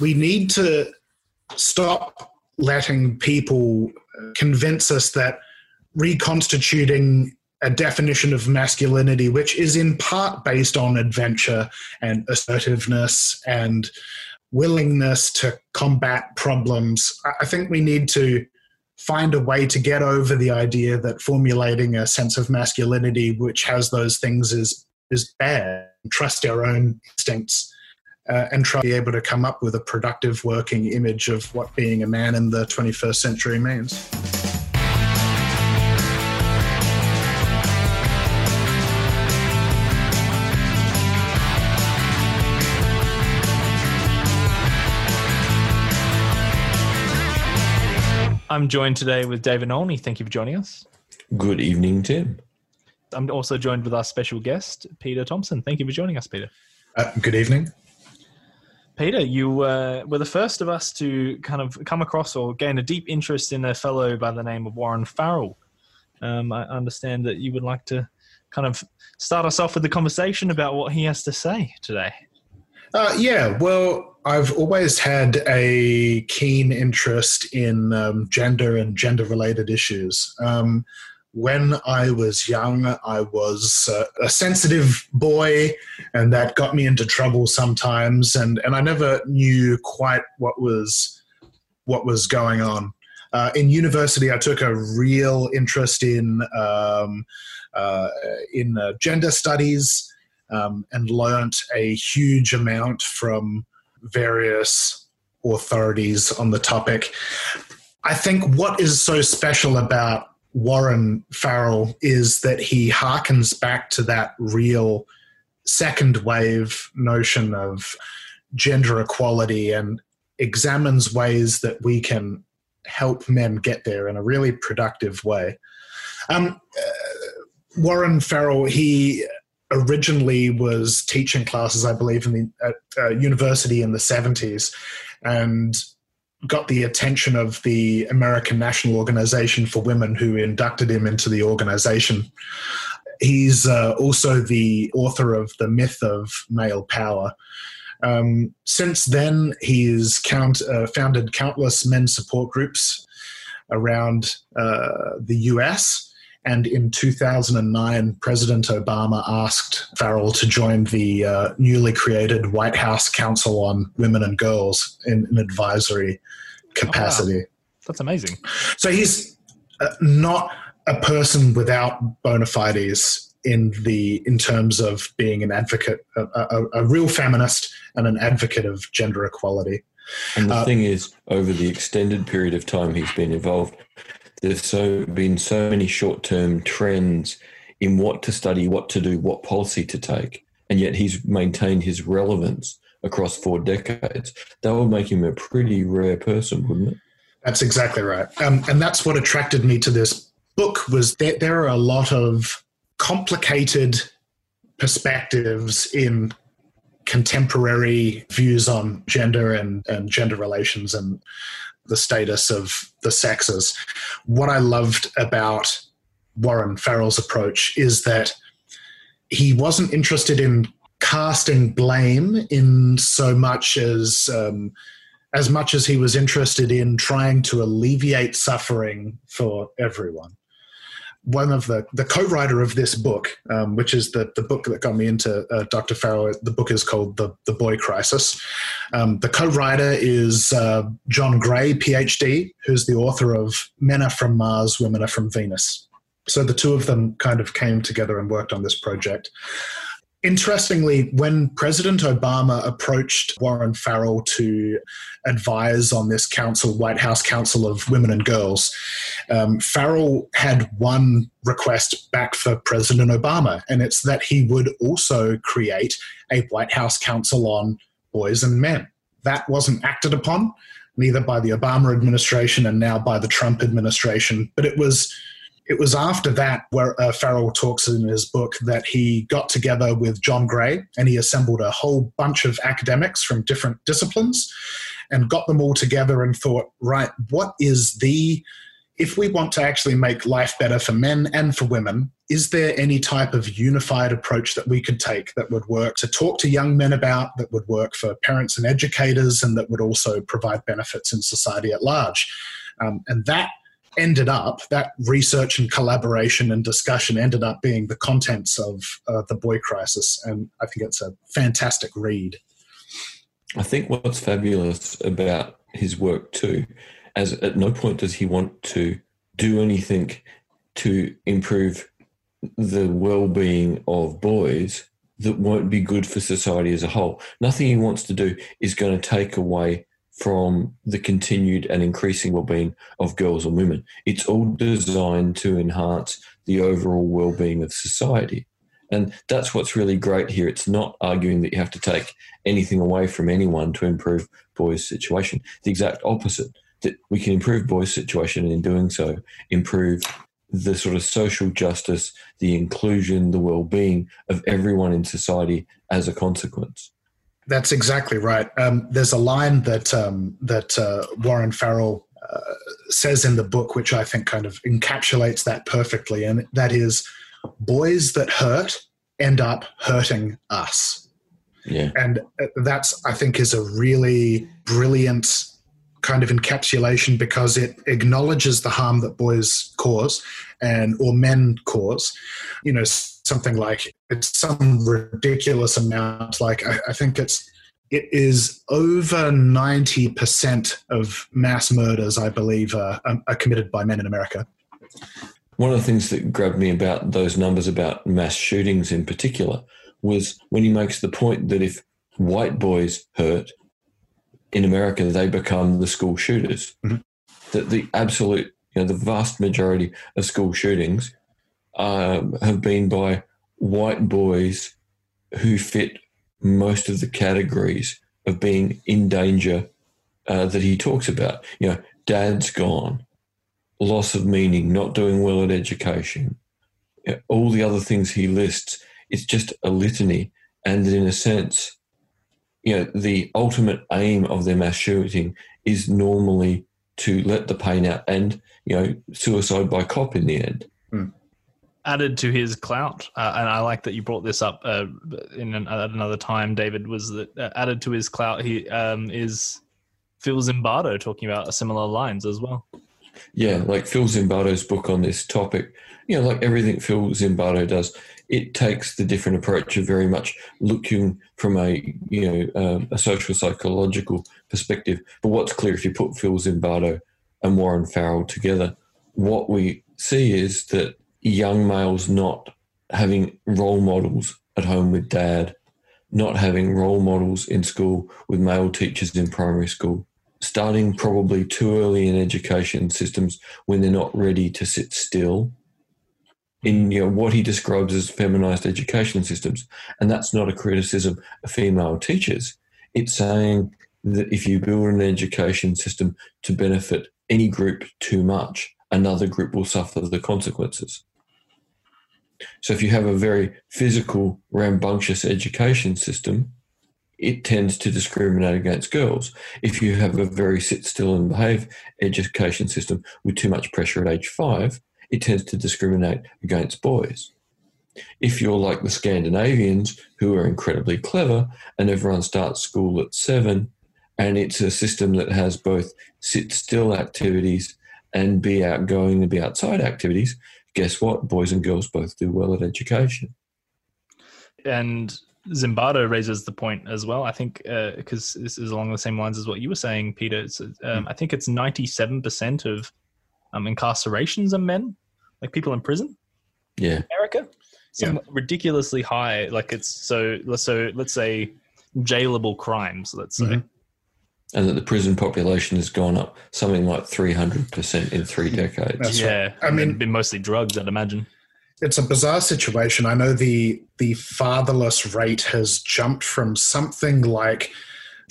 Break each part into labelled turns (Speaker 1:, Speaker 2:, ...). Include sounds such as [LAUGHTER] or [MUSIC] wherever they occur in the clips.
Speaker 1: we need to stop letting people convince us that reconstituting a definition of masculinity, which is in part based on adventure and assertiveness and willingness to combat problems. I think we need to find a way to get over the idea that formulating a sense of masculinity which has those things is is bad. Trust our own instincts uh, and try to be able to come up with a productive working image of what being a man in the 21st century means.
Speaker 2: I'm joined today with David Olney. Thank you for joining us.
Speaker 3: Good evening, Tim.
Speaker 2: I'm also joined with our special guest, Peter Thompson. Thank you for joining us, Peter.
Speaker 1: Uh, good evening.
Speaker 2: Peter, you uh, were the first of us to kind of come across or gain a deep interest in a fellow by the name of Warren Farrell. Um, I understand that you would like to kind of start us off with the conversation about what he has to say today.
Speaker 1: Uh, yeah, well, I've always had a keen interest in um, gender and gender related issues. Um, when I was young, I was uh, a sensitive boy, and that got me into trouble sometimes. And, and I never knew quite what was what was going on. Uh, in university, I took a real interest in um, uh, in uh, gender studies um, and learnt a huge amount from various authorities on the topic. I think what is so special about Warren Farrell is that he harkens back to that real second wave notion of gender equality and examines ways that we can help men get there in a really productive way. Um, uh, Warren Farrell, he originally was teaching classes, I believe, in the at, uh, university in the seventies, and got the attention of the American National Organization for Women, who inducted him into the organization. He's uh, also the author of The Myth of Male Power. Um, since then, he's count, uh, founded countless men's support groups around uh, the US and in 2009, President Obama asked Farrell to join the uh, newly created White House Council on Women and Girls in an advisory capacity. Oh, wow.
Speaker 2: That's amazing.
Speaker 1: So he's uh, not a person without bona fides in the in terms of being an advocate, a, a, a real feminist and an advocate of gender equality.
Speaker 3: And the uh, thing is, over the extended period of time he's been involved, there's so been so many short term trends in what to study, what to do, what policy to take, and yet he's maintained his relevance across four decades. That would make him a pretty rare person, wouldn't it?
Speaker 1: That's exactly right, um, and that's what attracted me to this book. Was that there are a lot of complicated perspectives in contemporary views on gender and, and gender relations and the status of the sexes. What I loved about Warren Farrell's approach is that he wasn't interested in casting blame in so much as um, as much as he was interested in trying to alleviate suffering for everyone one of the the co-writer of this book, um, which is the the book that got me into uh, Dr. Farrell. The book is called the the Boy Crisis. Um, the co-writer is uh, John Gray, PhD, who's the author of Men Are From Mars, Women Are From Venus. So the two of them kind of came together and worked on this project. Interestingly, when President Obama approached Warren Farrell to advise on this council, White House Council of Women and Girls, um, Farrell had one request back for President Obama, and it's that he would also create a White House Council on Boys and Men. That wasn't acted upon, neither by the Obama administration and now by the Trump administration, but it was it was after that where uh, Farrell talks in his book that he got together with John Gray and he assembled a whole bunch of academics from different disciplines and got them all together and thought, right, what is the if we want to actually make life better for men and for women, is there any type of unified approach that we could take that would work to talk to young men about, that would work for parents and educators, and that would also provide benefits in society at large? Um, and that ended up, that research and collaboration and discussion ended up being the contents of uh, The Boy Crisis. And I think it's a fantastic read.
Speaker 3: I think what's fabulous about his work too, as at no point does he want to do anything to improve the well-being of boys that won't be good for society as a whole. Nothing he wants to do is going to take away from the continued and increasing well-being of girls and women. It's all designed to enhance the overall well-being of society. And that's what's really great here. It's not arguing that you have to take anything away from anyone to improve boys' situation. The exact opposite, that we can improve boys' situation and in doing so, improve the sort of social justice, the inclusion, the well-being of everyone in society as a consequence.
Speaker 1: That's exactly right. Um, there's a line that um, that uh, Warren Farrell uh, says in the book, which I think kind of encapsulates that perfectly, and that is, "Boys that hurt end up hurting us."
Speaker 3: Yeah,
Speaker 1: and uh, that's I think is a really brilliant kind of encapsulation because it acknowledges the harm that boys cause and or men cause you know something like it's some ridiculous amount like i, I think it's it is over 90% of mass murders i believe are, are committed by men in america
Speaker 3: one of the things that grabbed me about those numbers about mass shootings in particular was when he makes the point that if white boys hurt in America, they become the school shooters. Mm-hmm. That the absolute, you know, the vast majority of school shootings um, have been by white boys who fit most of the categories of being in danger uh, that he talks about. You know, dad's gone, loss of meaning, not doing well at education, you know, all the other things he lists. It's just a litany. And in a sense, you know, the ultimate aim of their mass shooting is normally to let the pain out and, you know, suicide by cop in the end.
Speaker 2: Hmm. Added to his clout, uh, and I like that you brought this up uh, in an, at another time, David, was that uh, added to his clout he um, is Phil Zimbardo talking about similar lines as well.
Speaker 3: Yeah, like Phil Zimbardo's book on this topic, you know, like everything Phil Zimbardo does, it takes the different approach of very much looking from a you know um, a social psychological perspective. But what's clear if you put Phil Zimbardo and Warren Farrell together, what we see is that young males not having role models at home with dad, not having role models in school with male teachers in primary school, starting probably too early in education systems when they're not ready to sit still in you know, what he describes as feminized education systems. And that's not a criticism of female teachers. It's saying that if you build an education system to benefit any group too much, another group will suffer the consequences. So if you have a very physical, rambunctious education system, it tends to discriminate against girls. If you have a very sit still and behave education system with too much pressure at age five, it tends to discriminate against boys. If you're like the Scandinavians, who are incredibly clever, and everyone starts school at seven, and it's a system that has both sit still activities and be outgoing and be outside activities, guess what? Boys and girls both do well at education.
Speaker 2: And Zimbardo raises the point as well. I think because uh, this is along the same lines as what you were saying, Peter. Um, mm. I think it's ninety-seven percent of um, incarcerations are men, like people in prison.
Speaker 3: Yeah,
Speaker 2: America, some yeah. ridiculously high. Like it's so so let's say jailable crimes. Let's say. Mm-hmm.
Speaker 3: And that the prison population has gone up something like three hundred percent in three decades.
Speaker 2: That's yeah, right. I mean, been mostly drugs, I'd imagine
Speaker 1: it's a bizarre situation. I know the the fatherless rate has jumped from something like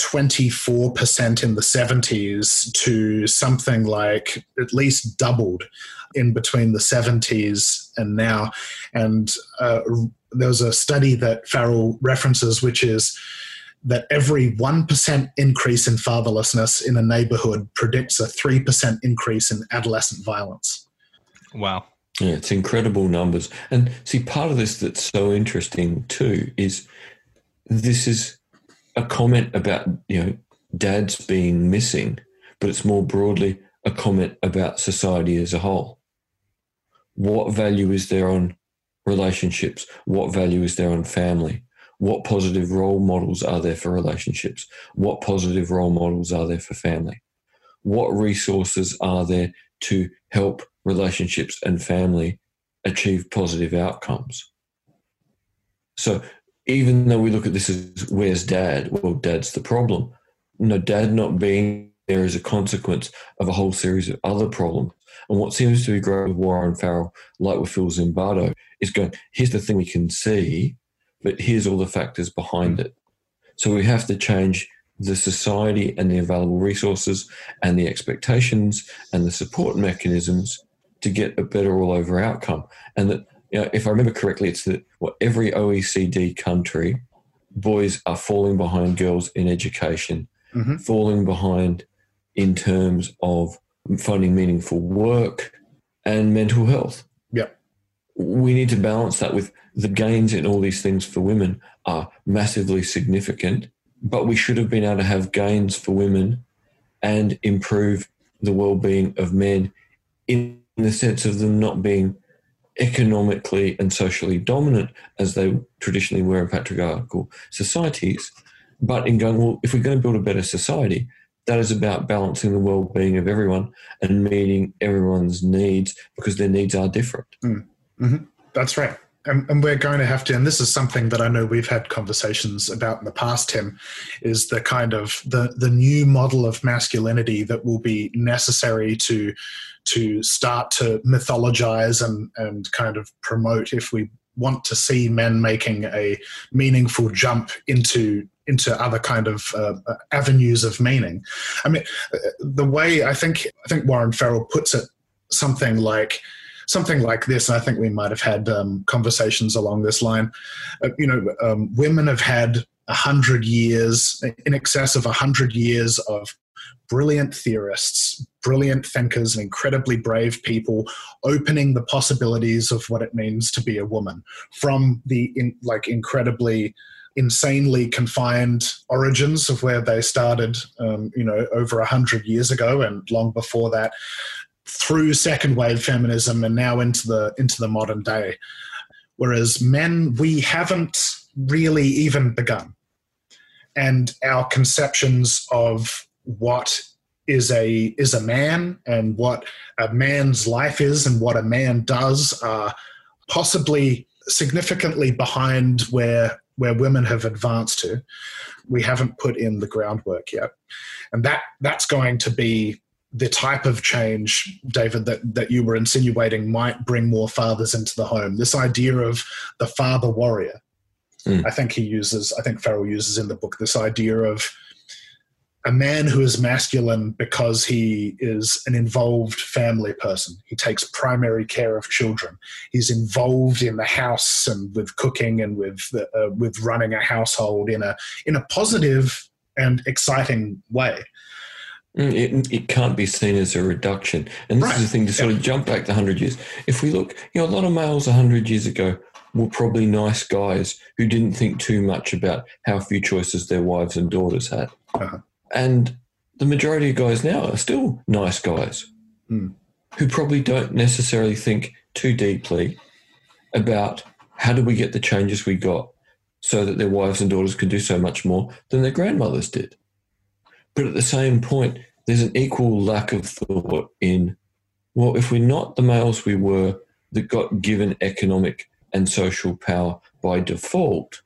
Speaker 1: 24% in the 70s to something like at least doubled in between the 70s and now. And uh, there was a study that Farrell references, which is that every 1% increase in fatherlessness in a neighborhood predicts a 3% increase in adolescent violence.
Speaker 2: Wow.
Speaker 3: Yeah, it's incredible numbers. And see, part of this that's so interesting too is this is a comment about, you know, dads being missing, but it's more broadly a comment about society as a whole. What value is there on relationships? What value is there on family? What positive role models are there for relationships? What positive role models are there for family? What resources are there to help relationships and family achieve positive outcomes. So even though we look at this as where's dad? Well, dad's the problem. No, dad not being there is a consequence of a whole series of other problems. And what seems to be great with Warren Farrell, like with Phil Zimbardo, is going, here's the thing we can see, but here's all the factors behind it. So we have to change the society and the available resources and the expectations and the support mechanisms to get a better all over outcome. And that, you know, if I remember correctly, it's that well, every OECD country, boys are falling behind girls in education, mm-hmm. falling behind in terms of finding meaningful work and mental health.
Speaker 1: Yeah.
Speaker 3: We need to balance that with the gains in all these things for women are massively significant, but we should have been able to have gains for women and improve the well-being of men in the sense of them not being economically and socially dominant as they traditionally were in patriarchal societies, but in going, well, if we're going to build a better society, that is about balancing the well-being of everyone and meeting everyone's needs because their needs are different.
Speaker 1: Mm. Mm-hmm. That's right and, and, we're going to have to and this is something that i know we've had conversations about in the past tim is the kind of the the new model of masculinity that will be necessary to to start to mythologize and and kind of promote if we want to see men making a meaningful jump into into other kind of uh, avenues of meaning. I mean uh, the way i think i think warren farrell puts it something like something like this. And I think we might have had um, conversations along this line. Uh, you know, um, women have had a hundred years, in excess of a hundred years of brilliant theorists, brilliant thinkers, and incredibly brave people opening the possibilities of what it means to be a woman from the in, like incredibly insanely confined origins of where they started, um, you know, over a hundred years ago and long before that, through second wave feminism and now into the into the modern day. Whereas men we haven't really even begun. And our conceptions of what is a is a man and what a man's life is and what a man does are possibly significantly behind where where women have advanced to. We haven't put in the groundwork yet. And that that's going to be the type of change, David, that, that you were insinuating might bring more fathers into the home. This idea of the father warrior. Mm. I think he uses, I think Farrell uses in the book this idea of a man who is masculine because he is an involved family person. He takes primary care of children. He's involved in the house and with cooking and with uh, with running a household in a in a positive and exciting way.
Speaker 3: Mm, it, it can't be seen as a reduction. And this right. is the thing to sort of jump back to 100 years. If we look, you know, a lot of males 100 years ago were probably nice guys who didn't think too much about how few choices their wives and daughters had. Uh-huh. And the majority of guys now are still nice guys mm. who probably don't necessarily think too deeply about how do we get the changes we got so that their wives and daughters can do so much more than their grandmothers did. But at the same point, there's an equal lack of thought in, well, if we're not the males we were that got given economic and social power by default,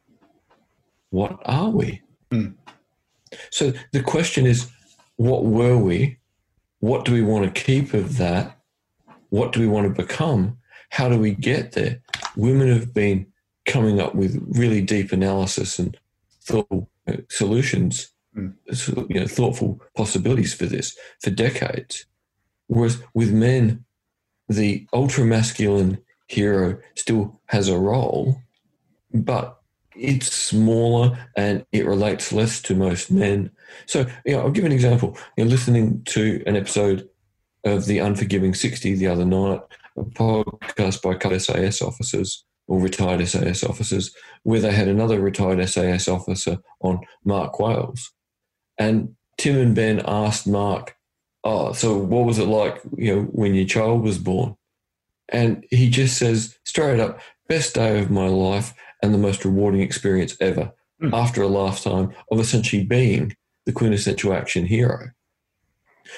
Speaker 3: what are we? Mm. So the question is, what were we? What do we want to keep of that? What do we want to become? How do we get there? Women have been coming up with really deep analysis and thoughtful solutions mm. you know, thoughtful possibilities for this for decades. Whereas with men, the ultra masculine hero still has a role, but it's smaller and it relates less to most men. So, you know, I'll give an example. You're listening to an episode of The Unforgiving 60 the other night a podcast by a couple of SAS officers or retired SAS officers where they had another retired SAS officer on Mark Wales. And Tim and Ben asked Mark, Oh, so what was it like, you know, when your child was born? And he just says straight up, best day of my life and the most rewarding experience ever mm. after a lifetime of essentially being the quintessential action hero.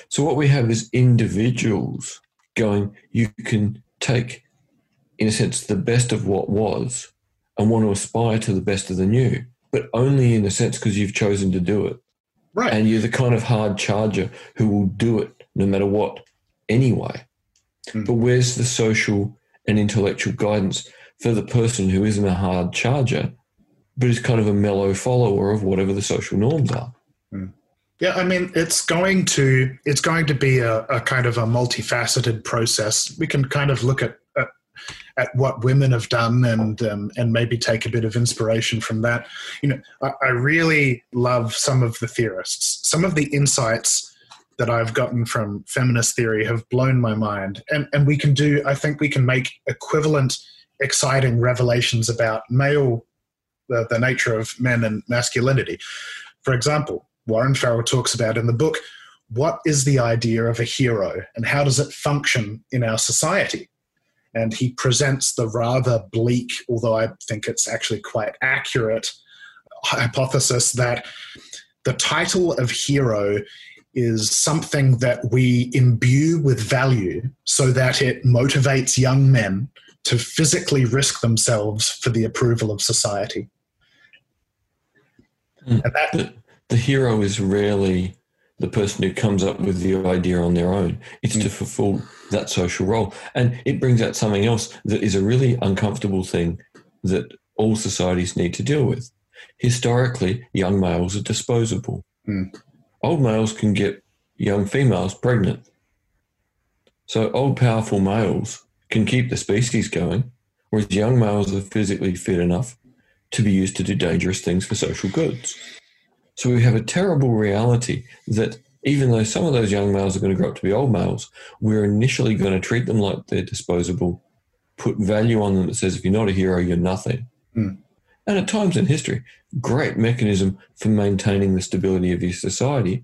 Speaker 3: So what we have is individuals going, you can take, in a sense, the best of what was and want to aspire to the best of the new, but only in a sense because you've chosen to do it.
Speaker 1: Right.
Speaker 3: And you're the kind of hard charger who will do it no matter what anyway. Mm. But where's the social and intellectual guidance for the person who isn't a hard charger, but is kind of a mellow follower of whatever the social norms are?
Speaker 1: Mm. Yeah, I mean, it's going to it's going to be a, a, kind of a multifaceted process. We can kind of look at at, at what women have done and um, and maybe take a bit of inspiration from that. You know, I, I really love some of the theorists. Some of the insights that I've gotten from feminist theory have blown my mind, and and we can do. I think we can make equivalent, exciting revelations about male, the, the nature of men and masculinity. For example, Warren Farrell talks about in the book what is the idea of a hero and how does it function in our society? And he presents the rather bleak, although I think it's actually quite accurate, hypothesis that the title of hero is something that we imbue with value so that it motivates young men to physically risk themselves for the approval of society.
Speaker 3: Mm. And that, the hero is rarely the person who comes up with the idea on their own. It's mm. to fulfill that social role. And it brings out something else that is a really uncomfortable thing that all societies need to deal with. Historically, young males are disposable. Mm. Old males can get young females pregnant. So old, powerful males can keep the species going, whereas young males are physically fit enough to be used to do dangerous things for social goods. So we have a terrible reality that even though some of those young males are going to grow up to be old males, we're initially going to treat them like they're disposable, put value on them that says if you're not a hero, you're nothing. Mm. And at times in history, great mechanism for maintaining the stability of your society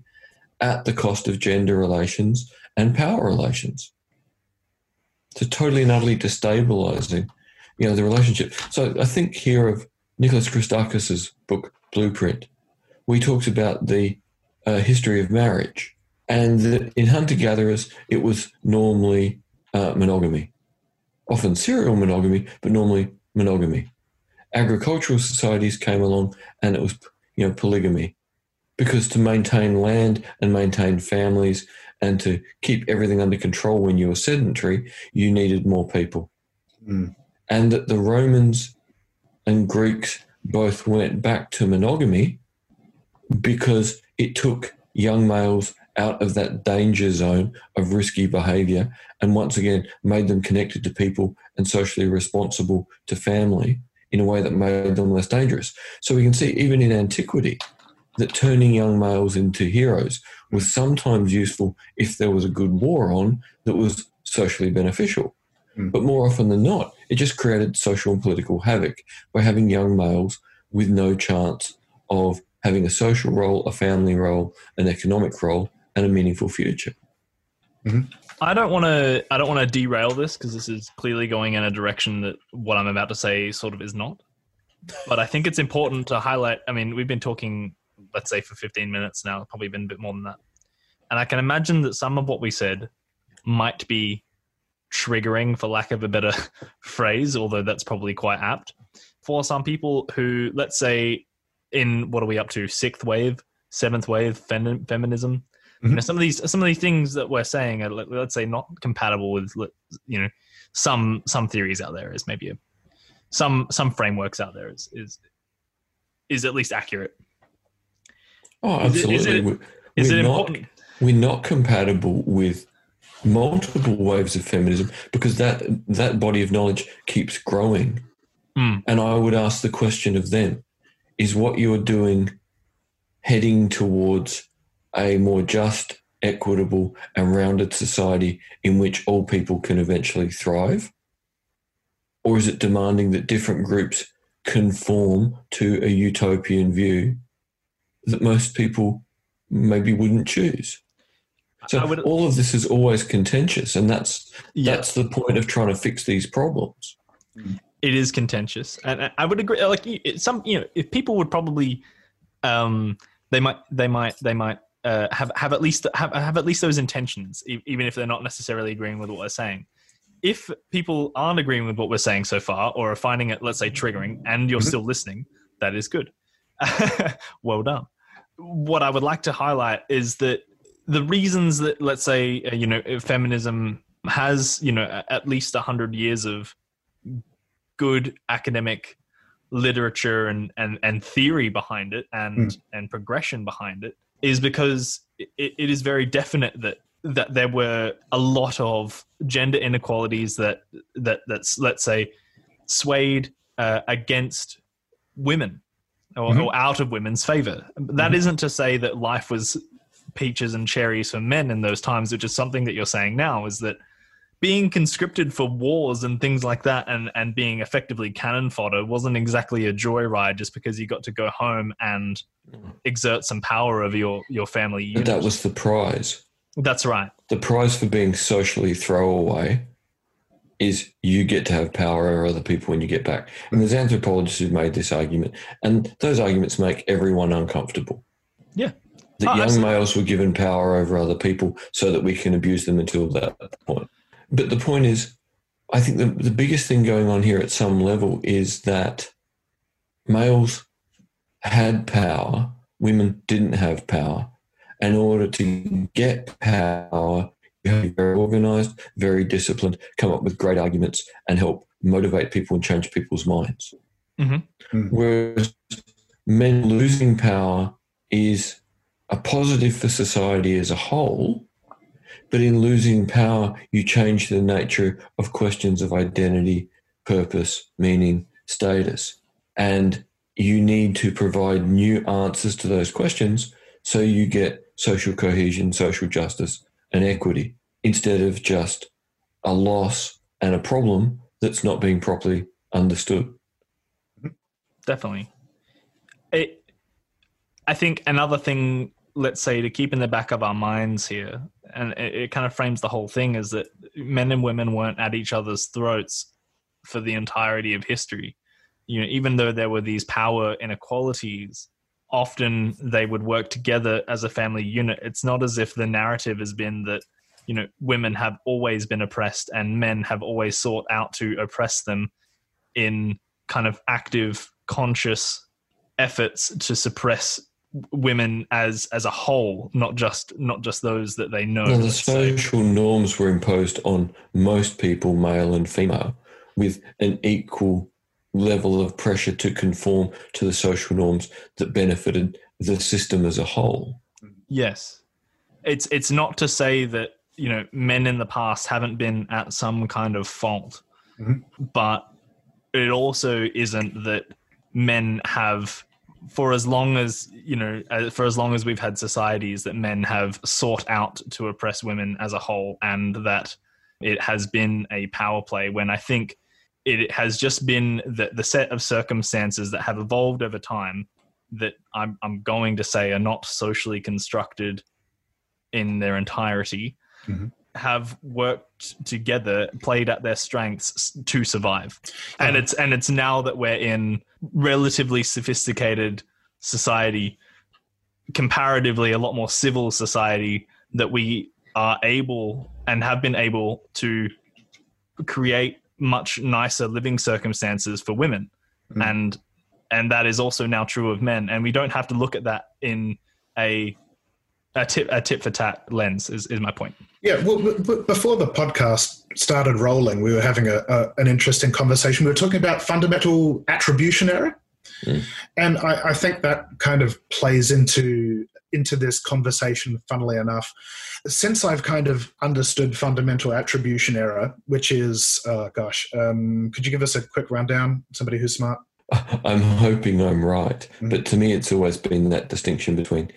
Speaker 3: at the cost of gender relations and power relations. So totally and utterly destabilizing, you know, the relationship. So I think here of Nicholas Christakis's book Blueprint, we talked about the uh, history of marriage, and that in hunter gatherers it was normally uh, monogamy, often serial monogamy, but normally monogamy. Agricultural societies came along, and it was you know polygamy, because to maintain land and maintain families and to keep everything under control when you were sedentary, you needed more people. Mm. And that the Romans and Greeks both went back to monogamy because it took young males out of that danger zone of risky behavior and once again made them connected to people and socially responsible to family in a way that made them less dangerous. So we can see even in antiquity that turning young males into heroes was sometimes useful if there was a good war on that was socially beneficial. Mm. But more often than not, it just created social and political havoc by having young males with no chance of having a social role, a family role, an economic role, and a meaningful future.
Speaker 2: Mm-hmm. I don't want to. I don't want to derail this because this is clearly going in a direction that what I'm about to say sort of is not. But I think it's important to highlight. I mean, we've been talking, let's say, for 15 minutes now. Probably been a bit more than that, and I can imagine that some of what we said might be triggering, for lack of a better [LAUGHS] phrase, although that's probably quite apt for some people who, let's say, in what are we up to? Sixth wave, seventh wave fem- feminism. Mm-hmm. You know, some of these some of these things that we're saying are let's say not compatible with you know some some theories out there is maybe a, some some frameworks out there is is is at least accurate.
Speaker 3: Oh, absolutely. Is it, is it, we're, is it not, important? We're not compatible with multiple waves of feminism because that that body of knowledge keeps growing. Mm. And I would ask the question of them: is what you're doing heading towards a more just equitable, and rounded society in which all people can eventually thrive? Or is it demanding that different groups conform to a utopian view that most people maybe wouldn't choose? So
Speaker 2: would,
Speaker 3: all of this is always contentious, and that's yeah. that's the point of trying to fix these problems. Mm.
Speaker 2: It is contentious, and I would agree. Like some, you know, if people would probably, um, they might, they might, they might uh, have have at least have have at least those intentions, even if they're not necessarily agreeing with what we're saying. If people aren't agreeing with what we're saying so far, or are finding it, let's say, triggering, and you're mm-hmm. still listening, that is good. [LAUGHS] well done. What I would like to highlight is that the reasons that let's say uh, you know feminism has you know at least 100 years of good academic literature and and, and theory behind it and mm. and progression behind it is because it, it is very definite that that there were a lot of gender inequalities that that that's let's say swayed uh, against women or, mm-hmm. or, out of women's favor. That mm-hmm. not to say that life was peaches and cherries for men in those times, which is something that you're saying now, is that being conscripted for wars and things like that and, and being effectively cannon fodder wasn't exactly a joyride just because you got to go home and exert some power over your, your family unit.
Speaker 3: But that was the prize.
Speaker 2: That's right.
Speaker 3: The prize for being socially throwaway is you get to have power over other people when you get back. And there's anthropologists who've made this argument, and those arguments make everyone uncomfortable.
Speaker 2: Yeah
Speaker 3: that oh, young males were given power over other people so that we can abuse them until that point. But the point is, I think the, the biggest thing going on here at some level is that males had power, women didn't have power. In order to get power, you have to be very organized, very disciplined, come up with great arguments, and help motivate people and change people's minds.
Speaker 2: Mm-hmm.
Speaker 3: Whereas men losing power is a positive for society as a whole, but in losing power, you change the nature of questions of identity, purpose, meaning, status. And you need to provide new answers to those questions so you get social cohesion, social justice, and equity instead of just a loss and a problem that's not being properly understood.
Speaker 2: Definitely. It, I think another thing let's say to keep in the back of our minds here and it, it, kind of frames the whole thing is that men and women weren't at each other's throats for the entirety of history. You know even though there were these power inequalities often they would work together as a family unit. It's not as if the narrative has been that you know women have always been oppressed and men have always sought out to oppress them in kind of active conscious efforts to suppress women as as a whole, not just not just those that they know.
Speaker 3: Well, the social say. norms were imposed on most people, male and female, with an equal level of pressure to conform to the social norms that benefited the system as a whole.
Speaker 2: Yes, it's it's not to say that you know men in the past haven't been at some kind of fault, mm-hmm. but it also isn't that men have for as long as you know uh, for as long as we've had societies that men have sought out to oppress women as a whole and that it has been a power play when i think it has just been the, the set of circumstances that have evolved over time that I'm, I'm going to say are not socially constructed in their entirety. Mm-hmm have worked together, played at their strengths to survive. And it's and it's now that we're in relatively sophisticated society, comparatively a lot more civil society, that we are able and have been able to create much nicer living circumstances for women. Mm. And and that is also now true of men. And we don't have to look at that in a a tip a tip for tat lens is, is my point.
Speaker 1: Yeah, well, before the podcast started rolling, we were having a, a an interesting conversation. We were talking about fundamental attribution error, mm. and I, I, think that kind of plays into into this conversation. Funnily enough, since I've kind of understood fundamental attribution error, which is, uh, gosh, um, could you give us a quick rundown? Somebody who's smart. [LAUGHS]
Speaker 3: I'm hoping I'm right, mm. but to me, it's always been that distinction between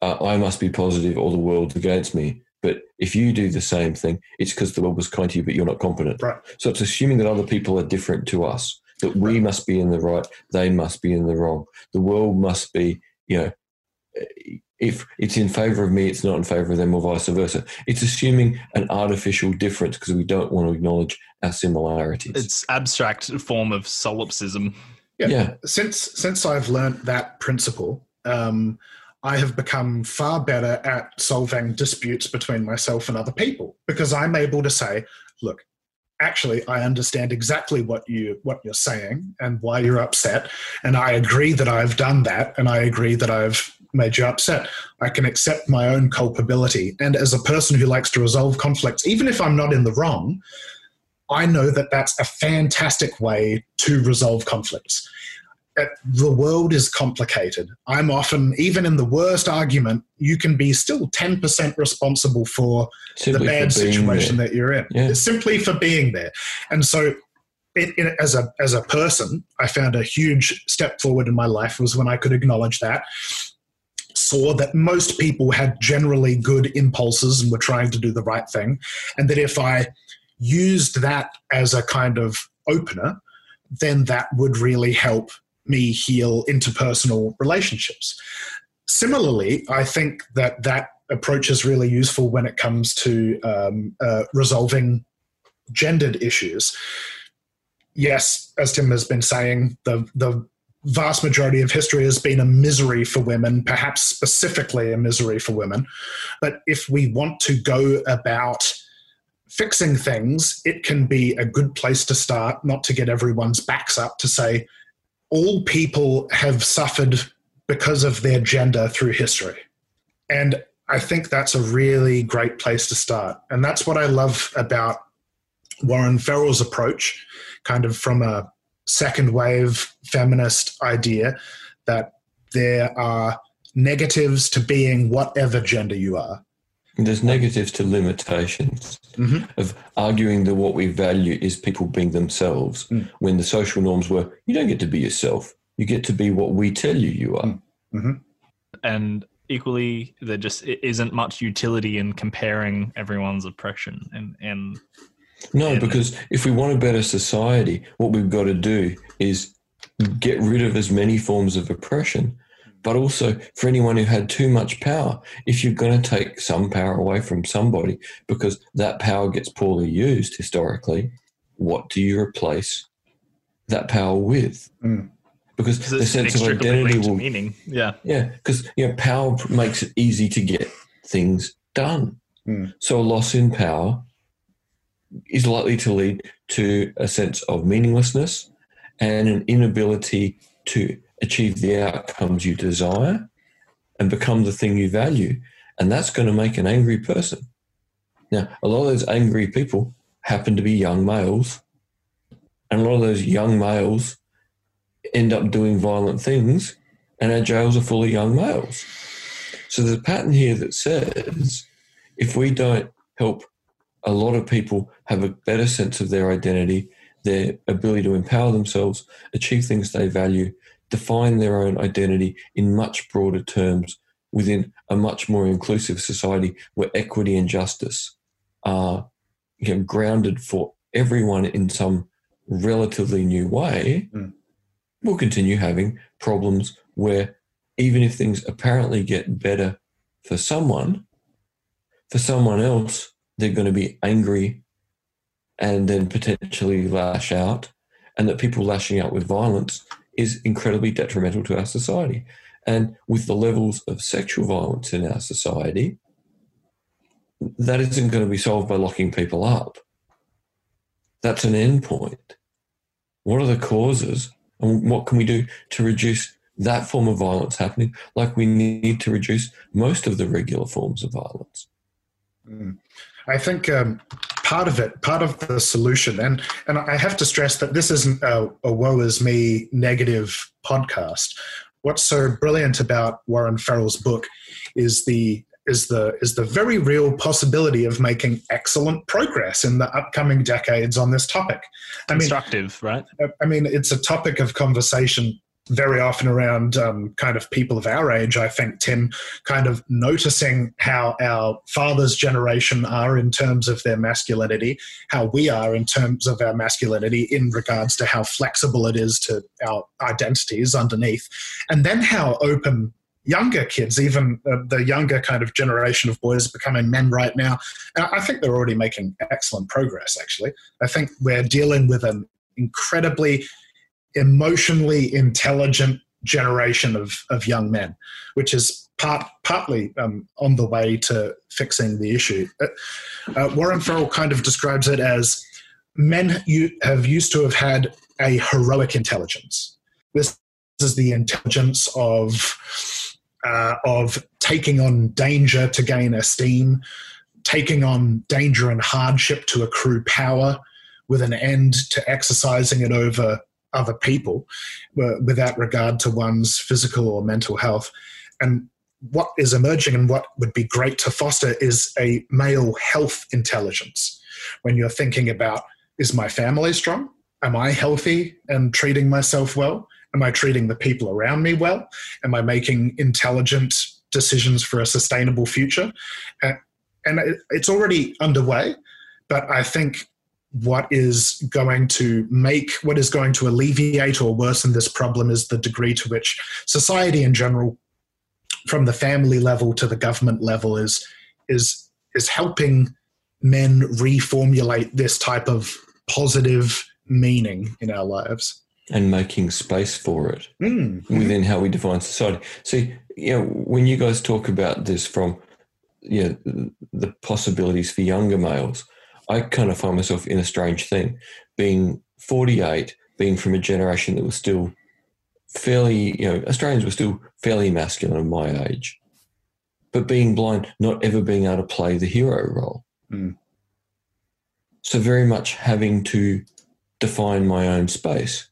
Speaker 3: uh, I must be positive or the world's against me. But if you do the same thing, it's because the world was kind to you, but you're not competent.
Speaker 1: Right.
Speaker 3: So it's assuming that other people are different to us, that we must be in the right, they must be in the wrong. The world must be, you know, if it's in favor of me, it's not in favor of them, or vice versa. It's assuming an artificial difference because we don't want to acknowledge our similarities.
Speaker 2: It's abstract form of solipsism.
Speaker 1: Yeah.
Speaker 3: yeah.
Speaker 1: Since since I've learnt that principle, um, I have become far better at solving disputes between myself and other people because I'm able to say, look, actually I understand exactly what you what you're saying and why you're upset and I agree that I've done that and I agree that I've made you upset. I can accept my own culpability and as a person who likes to resolve conflicts even if I'm not in the wrong, I know that that's a fantastic way to resolve conflicts. The world is complicated. I'm often, even in the worst argument, you can be still 10% responsible for
Speaker 3: Simply
Speaker 1: the bad
Speaker 3: for
Speaker 1: situation
Speaker 3: there.
Speaker 1: that you're in.
Speaker 3: Yeah.
Speaker 1: Simply for being there. And so, it, it, as a as a person, I found a huge step forward in my life was when I could acknowledge that, saw that most people had generally good impulses and were trying to do the right thing, and that if I used that as a kind of opener, then that would really help me heal interpersonal relationships. Similarly, I think that that approach is really useful when it comes to um, uh, resolving gendered issues. Yes, as Tim has been saying, the the vast majority of history has been a misery for women, perhaps specifically a misery for women. But if we want to go about fixing things, it can be a good place to start, not to get everyone's backs up to say all people have suffered because of their gender through history. And I think that's a really great place to start. And that's what I love about Warren Farrell's approach, kind of from a second wave feminist idea that there are negatives to being whatever gender you are.
Speaker 3: And There's negatives to limitations
Speaker 1: Mhm.
Speaker 3: of arguing that what we value is people being themselves
Speaker 1: Mm.
Speaker 3: when the social norms were you don't get to be yourself. You get to be what we tell you you are.
Speaker 1: Mm.
Speaker 2: and equally there just isn't much utility in comparing everyone's oppression and and
Speaker 3: No,
Speaker 2: And-
Speaker 3: because if we want a better society, what we've got to do is get rid of as many forms of oppression, but also for anyone who had too much power, if you're going to take some power away from somebody because that power gets poorly used historically, what do you replace that power with?
Speaker 1: Mm.
Speaker 3: Because
Speaker 2: 'cause
Speaker 3: the sense of identity will
Speaker 2: meaning yeah
Speaker 3: yeah, because you know, power makes it easy to get things done.
Speaker 1: Mm.
Speaker 3: So a loss in power is likely to lead to a sense of meaninglessness and an inability to achieve the outcomes you desire and become the thing you value. And that's going to make an angry person. Now, a lot of those angry people happen to be young males. And a lot of those young males end up doing violent things and our jails are full of young males. So there's a pattern here that says if we don't help a lot of people have a better sense of their identity, their ability to empower themselves, achieve things they value, define their own identity in much broader terms within a much more inclusive society where equity and justice are you know, grounded for everyone in some relatively new way,
Speaker 1: Mm.
Speaker 3: we'll continue having problems where even if things apparently get better for someone, for someone else, they're going to be angry and then potentially lash out. And that people lashing out with violence is incredibly detrimental to our society. And with the levels of sexual violence in our society, that isn't going to be solved by locking people up. That's an endpoint. What are the causes? And what can we do to reduce that form of violence happening, like we need to reduce most of the regular forms of violence?
Speaker 1: Mm. I think um, part of it, part of the solution, and and I have to stress that this isn't a, a woe is me negative podcast. What's so brilliant about Warren Farrell's book is the is the is the very real possibility of making excellent progress in the upcoming decades on this topic. I mean,
Speaker 2: constructive right
Speaker 1: I mean, it's a topic of conversation very often around um, kind of people of our age, I think, Tim, kind of noticing how our father's generation are in terms of their masculinity, how we are in terms of our masculinity in regards to how flexible it is to our identities underneath, and then how open younger kids, even uh, the younger kind of generation of boys becoming men right now. I think they're already making excellent progress, actually. I think we're dealing with an incredibly emotionally intelligent generation of, of young men, which is part, partly um, on the way to fixing the issue. Uh, uh, Warren Farrell kind of describes it as men you have used to have had a heroic intelligence. This is the intelligence of uh, of taking on danger to gain esteem, taking on danger and hardship to accrue power, with an end to exercising it over other people uh, without regard to one's physical or mental health. And what is emerging and what would be great to foster is a male health intelligence. When you're thinking about, is my family strong? Am I healthy and treating myself well? Am I treating the people around me well? Am I making intelligent decisions for a sustainable future? And it's already underway, but I think what is going to make, what is going to alleviate or worsen this problem is the degree to which society in general, from the family level to the government level, is is is helping men reformulate this type of positive meaning in our lives
Speaker 3: and making space for it
Speaker 1: mm.
Speaker 3: within how we define society. See, you know, when you guys talk about this from you know, the possibilities for younger males, I kind of find myself in a strange thing, being 48, being from a generation that was still fairly, you know, Australians were still fairly masculine in my age, but being blind, not ever being able to play the hero role.
Speaker 1: Mm.
Speaker 3: So very much having to define my own space,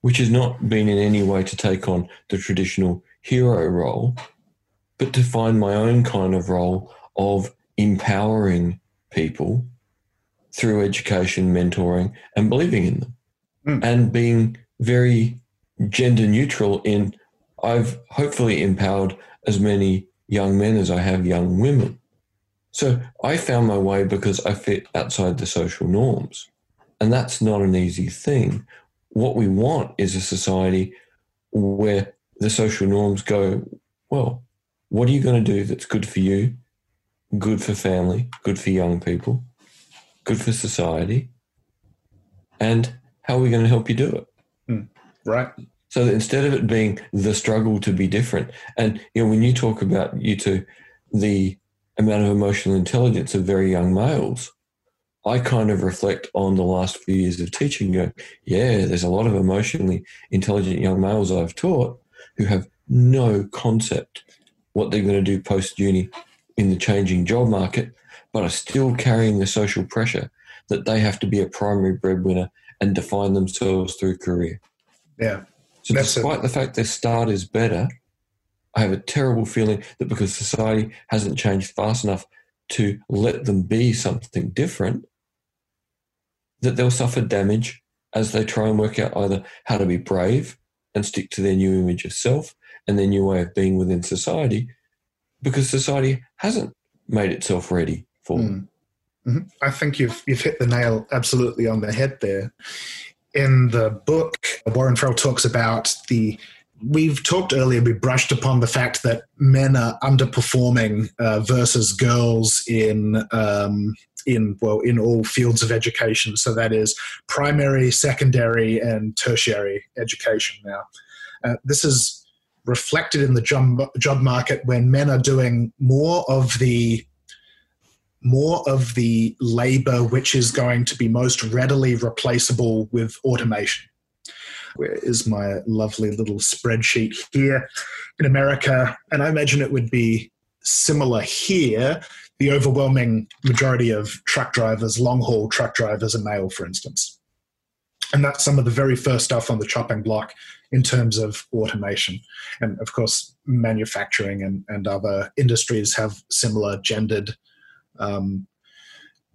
Speaker 3: which has not been in any way to take on the traditional hero role, but to find my own kind of role of empowering people through education, mentoring, and believing in them,
Speaker 1: mm.
Speaker 3: and being very gender neutral in I've hopefully empowered as many young men as I have young women. So I found my way because I fit outside the social norms. And that's not an easy thing. What we want is a society where the social norms go, well, what are you going to do that's good for you, good for family, good for young people? Good for society, and how are we going to help you do it?
Speaker 1: Mm, right.
Speaker 3: So instead of it being the struggle to be different, and you know, when you talk about you two, the amount of emotional intelligence of very young males, I kind of reflect on the last few years of teaching. Go, yeah, there's a lot of emotionally intelligent young males I've taught who have no concept what they're going to do post uni in the changing job market but are still carrying the social pressure that they have to be a primary breadwinner and define themselves through career.
Speaker 1: Yeah.
Speaker 3: So, That's despite the fact their start is better, I have a terrible feeling that because society hasn't changed fast enough to let them be something different, that they'll suffer damage as they try and work out either how to be brave and stick to their new image of self and their new way of being within society, because society hasn't made itself ready Mm.
Speaker 1: Mm-hmm. I think you've you've hit the nail absolutely on the head there. In the book, Warren Farrell talks about the. We've talked earlier. We brushed upon the fact that men are underperforming uh, versus girls in um, in well in all fields of education. So that is primary, secondary, and tertiary education. Now, uh, this is reflected in the job job market when men are doing more of the more of the labor which is going to be most readily replaceable with automation. Where is my lovely little spreadsheet here? In America, and I imagine it would be similar here, the overwhelming majority of truck drivers, long haul truck drivers, are male, for instance. And that's some of the very first stuff on the chopping block in terms of automation. And of course, manufacturing and, and other industries have similar gendered um,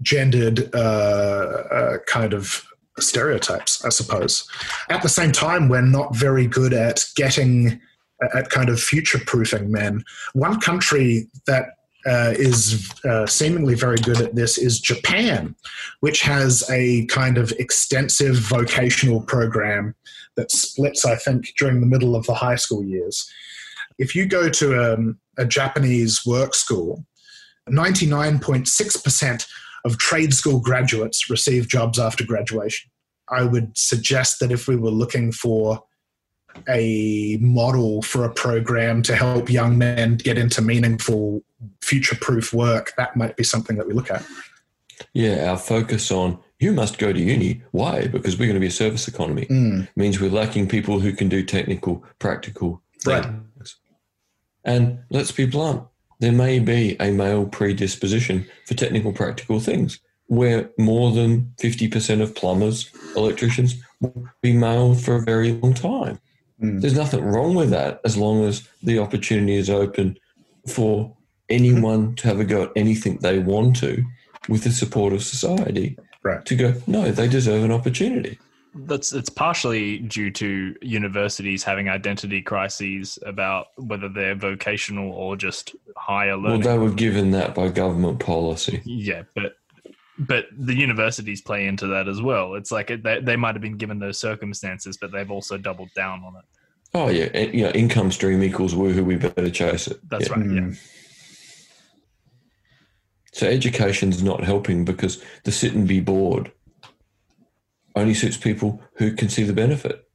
Speaker 1: gendered uh, uh, kind of stereotypes, I suppose. At the same time, we're not very good at getting at kind of future proofing men. One country that uh, is uh, seemingly very good at this is Japan, which has a kind of extensive vocational program that splits, I think, during the middle of the high school years. If you go to um, a Japanese work school, 99.6% of trade school graduates receive jobs after graduation. I would suggest that if we were looking for a model for a program to help young men get into meaningful future proof work, that might be something that we look at.
Speaker 3: Yeah, our focus on you must go to uni. Why? Because we're going to be a service economy.
Speaker 1: Mm.
Speaker 3: means we're lacking people who can do technical, practical things.
Speaker 1: Right.
Speaker 3: And let's be blunt, there may be a male predisposition for technical, practical things where more than 50% of plumbers, electricians will be male for a very long time.
Speaker 1: Mm.
Speaker 3: There's nothing wrong with that as long as the opportunity is open for anyone to have a go at anything they want to with the support of society
Speaker 1: Right.
Speaker 3: to go, no, they deserve an opportunity.
Speaker 2: That's it's partially due to universities having identity crises about whether they're vocational or just higher
Speaker 3: level
Speaker 2: Well,
Speaker 3: they were given that by government policy.
Speaker 2: yeah, but but the universities play into that as well. It's like it, they they might have been given those circumstances, but they've also doubled down on it.
Speaker 3: Oh, yeah. and, You know, income stream equals woohoo, we better chase it.
Speaker 2: That's
Speaker 3: Yeah.
Speaker 2: right. Yeah.
Speaker 1: Mm.
Speaker 3: So education's not helping because the sit and be bored only suits people who can see the benefit.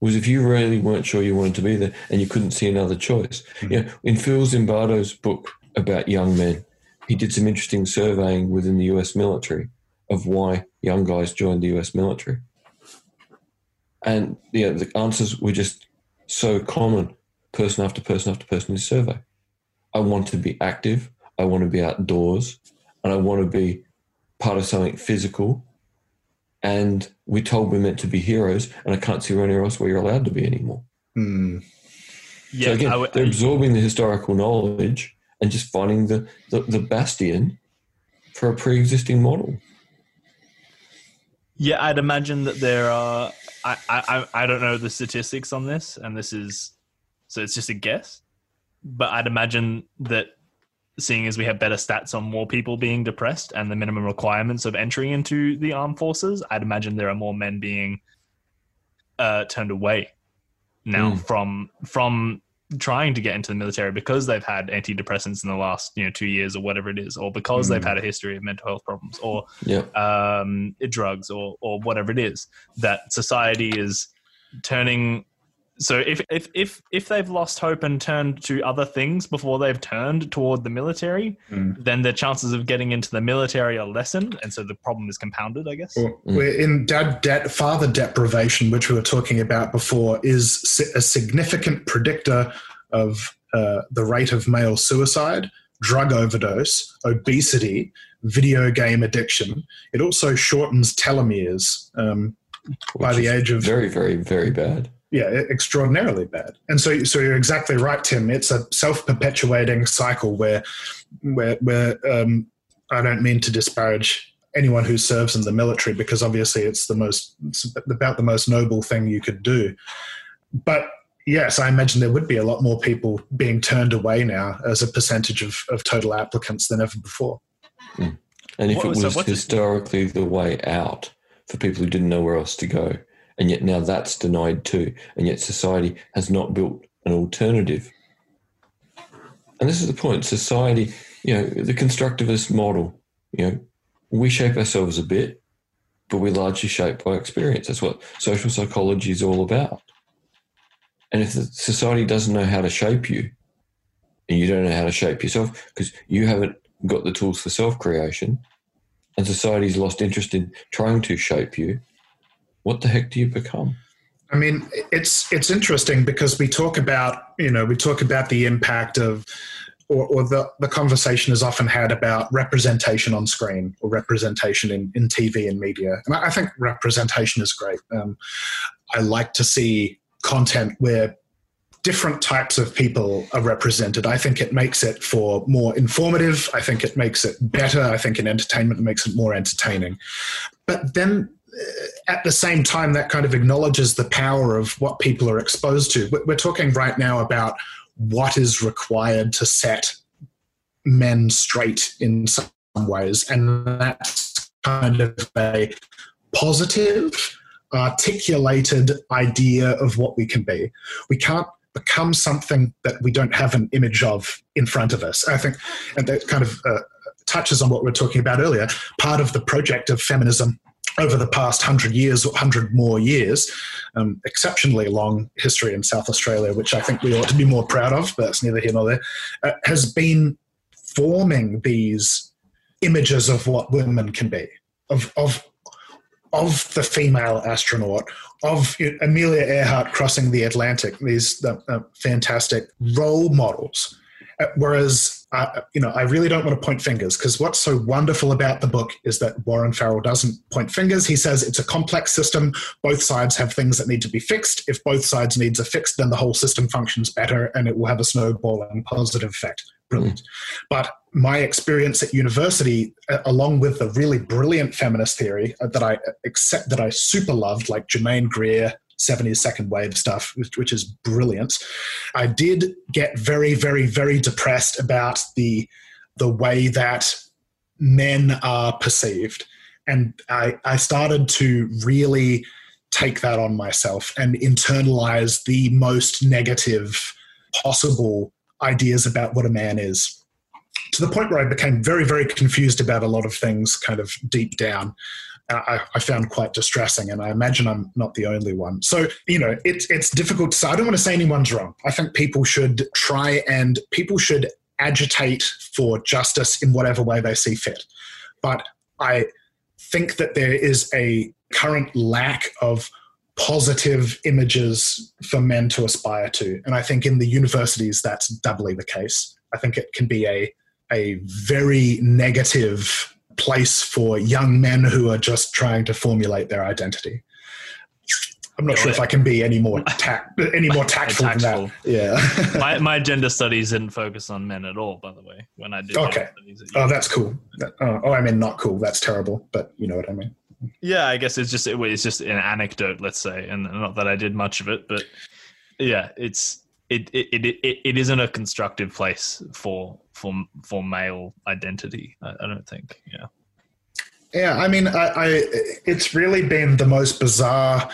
Speaker 3: Was if you really weren't sure you wanted to be there and you couldn't see another choice. Hmm. You know, in Phil Zimbardo's book about young men, he did some interesting surveying within the US military of why young guys joined the US military. And yeah, the answers were just so common, person after person after person in the survey. I want to be active. I want to be outdoors and I want to be part of something physical. And we're told we're meant to be heroes, and I can't see anywhere else where you're allowed to be anymore.
Speaker 1: Mm.
Speaker 2: Yeah,
Speaker 3: so again,
Speaker 2: I
Speaker 3: they're absorbing the historical knowledge and just finding the, the, the bastion for a pre-existing model.
Speaker 2: Yeah, I'd imagine that there are. I, I I- I don't know the statistics on this, and this is so it's just a guess. But I'd imagine that seeing as we have better stats on more people being depressed and the minimum requirements of entry into the armed forces, I'd imagine there are more men being uh, turned away now
Speaker 3: Mm.
Speaker 2: from from trying to get into the military because they've had antidepressants in the last you know two years or whatever it is, or because
Speaker 1: Mm.
Speaker 2: they've had a history of mental health problems, or
Speaker 3: Yeah.
Speaker 2: um, drugs or or whatever it is that society is turning. So if if if if they've lost hope and turned to other things before they've turned toward the military,
Speaker 1: Mm.
Speaker 2: then the chances of getting into the military are lessened, and so the problem is compounded. I guess.
Speaker 1: Well, We're in dad debt, father deprivation, which we were talking about before, is a significant predictor of uh, the rate of male suicide, drug overdose, obesity, video game addiction. It also shortens telomeres um, by the age of
Speaker 3: very, very, very bad.
Speaker 1: Yeah, extraordinarily bad. And so, so you're exactly right, Tim. It's a self-perpetuating cycle where, where, where um, I don't mean to disparage anyone who serves in the military because obviously it's the most, it's about the most noble thing you could do. But yes, I imagine there would be a lot more people being turned away now as a percentage of, of total applicants than ever before.
Speaker 3: And if
Speaker 2: What-
Speaker 3: it
Speaker 2: so
Speaker 3: was
Speaker 2: what's it-
Speaker 3: historically the way out for people who didn't know where else to go, and yet now that's denied too, and yet society has not built an alternative. And this is the point society, you know, the constructivist model, you know, we shape ourselves a bit, but we're largely shaped by experience. That's what social psychology is all about. And if society doesn't know how to shape you, and you don't know how to shape yourself because you haven't got the tools for self creation, and society's lost interest in trying to shape you, what the heck do you become?
Speaker 1: I mean, it's it's interesting because we talk about you know we talk about the impact of, or, or the the conversation is often had about representation on screen or representation in, in TV and media, and I, think representation is great. Um, I like to see content where different types of people are represented. I think it makes it for more informative. I think it makes it better. I think in entertainment it makes it more entertaining. But then at the same time, that kind of acknowledges the power of what people are exposed to. We're talking right now about what is required to set men straight in some ways, and that's kind of a positive, articulated idea of what we can be. We can't become something that we don't have an image of in front of us. I think, and that kind of uh, touches on what we were talking about earlier. Part of the project of feminism over the past hundred years, or hundred more years, um, exceptionally long history in South Australia, which I think we ought to be more proud of, but it's neither here nor there, uh, has been forming these images of what women can be, of of of the female astronaut, of Amelia Earhart crossing the Atlantic, these uh, uh, fantastic role models. Uh, whereas uh, you know, I really don't want to point fingers because what's so wonderful about the book is that Warren Farrell doesn't point fingers. He says it's a complex system. Both sides have things that need to be fixed. If both sides needs are fixed, then the whole system functions better and it will have a snowballing positive effect. Brilliant. Mm. But my experience at university, along with the really brilliant feminist theory uh, that I accept that I super loved, like Germaine Greer, 70s second wave stuff, which, which is brilliant. I did get very, very, very depressed about the the way that men are perceived. And I, I started to really take that on myself and internalize the most negative possible ideas about what a man is to the point where I became very, very confused about a lot of things kind of deep down. I, I, found quite distressing, and I imagine I'm not the only one. So, you know, it's it's difficult to say. I don't want to say anyone's wrong. I think people should try and people should agitate for justice in whatever way they see fit. But I think that there is a current lack of positive images for men to aspire to, and I think in the universities that's doubly the case. I think it can be a a very negative place for young men who are just trying to formulate their identity. I'm not sure if I can be any more [LAUGHS] tact, any more tactful, tactful. than that.
Speaker 2: Yeah. [LAUGHS] my, my gender studies didn't focus on men at all, by the way, when I did.
Speaker 1: Okay. Oh, that's cool. Uh, oh, I mean, not cool. That's terrible, but you know what I mean.
Speaker 2: Yeah, I guess it's just it, it's just an anecdote, let's say, and not that I did much of it, but yeah, it's it it, it, it, isn't a constructive place for for for male identity. I, I don't think. Yeah.
Speaker 1: Yeah, I mean, I, I, it's really been the most bizarre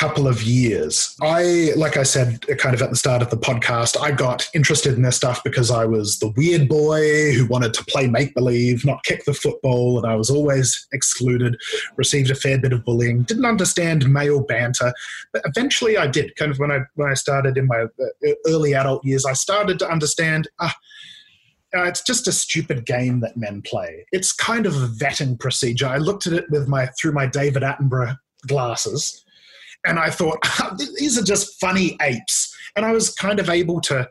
Speaker 1: couple of years. I, like I said, kind of at the start of the podcast, I got interested in this stuff because I was the weird boy who wanted to play make believe, not kick the football, and I was always excluded, received a fair bit of bullying, didn't understand male banter, but eventually I did. Kind of when I when I started in my uh, early adult years, I started to understand. Ah, uh, it's just a stupid game that men play. It's kind of a vetting procedure. I looked at it with my through my David Attenborough glasses, and I thought [LAUGHS] ah, these are just funny apes. And I was kind of able to